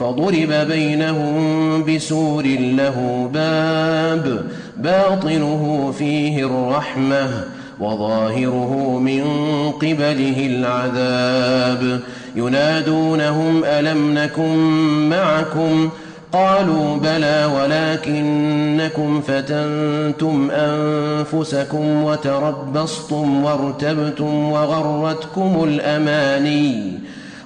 فضرب بينهم بسور له باب باطنه فيه الرحمة وظاهره من قبله العذاب. ينادونهم ألم نكن معكم؟ قالوا بلى ولكنكم فتنتم أنفسكم وتربصتم وارتبتم وغرتكم الأماني.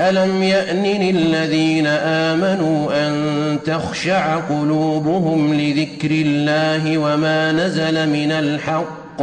الم يان للذين امنوا ان تخشع قلوبهم لذكر الله وما نزل من الحق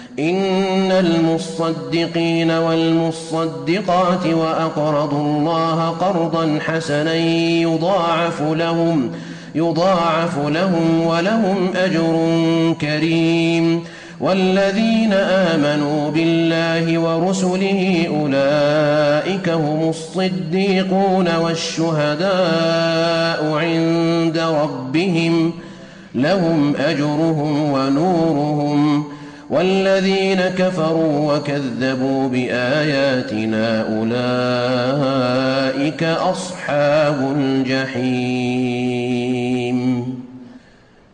إن المصدقين والمصدقات وأقرضوا الله قرضا حسنا يضاعف لهم يضاعف لهم ولهم أجر كريم. والذين آمنوا بالله ورسله أولئك هم الصديقون والشهداء عند ربهم لهم أجرهم ونورهم. والذين كفروا وكذبوا بآياتنا أولئك أصحاب الجحيم.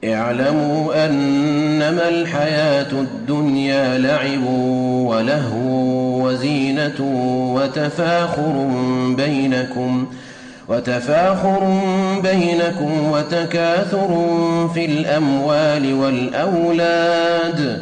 اعلموا أنما الحياة الدنيا لعب ولهو وزينة وتفاخر بينكم وتفاخر بينكم وتكاثر في الأموال والأولاد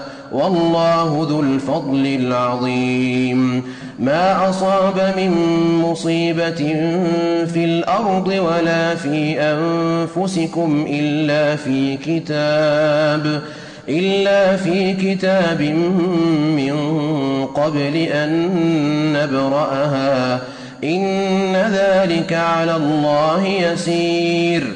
والله ذو الفضل العظيم. ما أصاب من مصيبة في الأرض ولا في أنفسكم إلا في كتاب إلا في كتاب من قبل أن نبرأها. إن ذلك على الله يسير.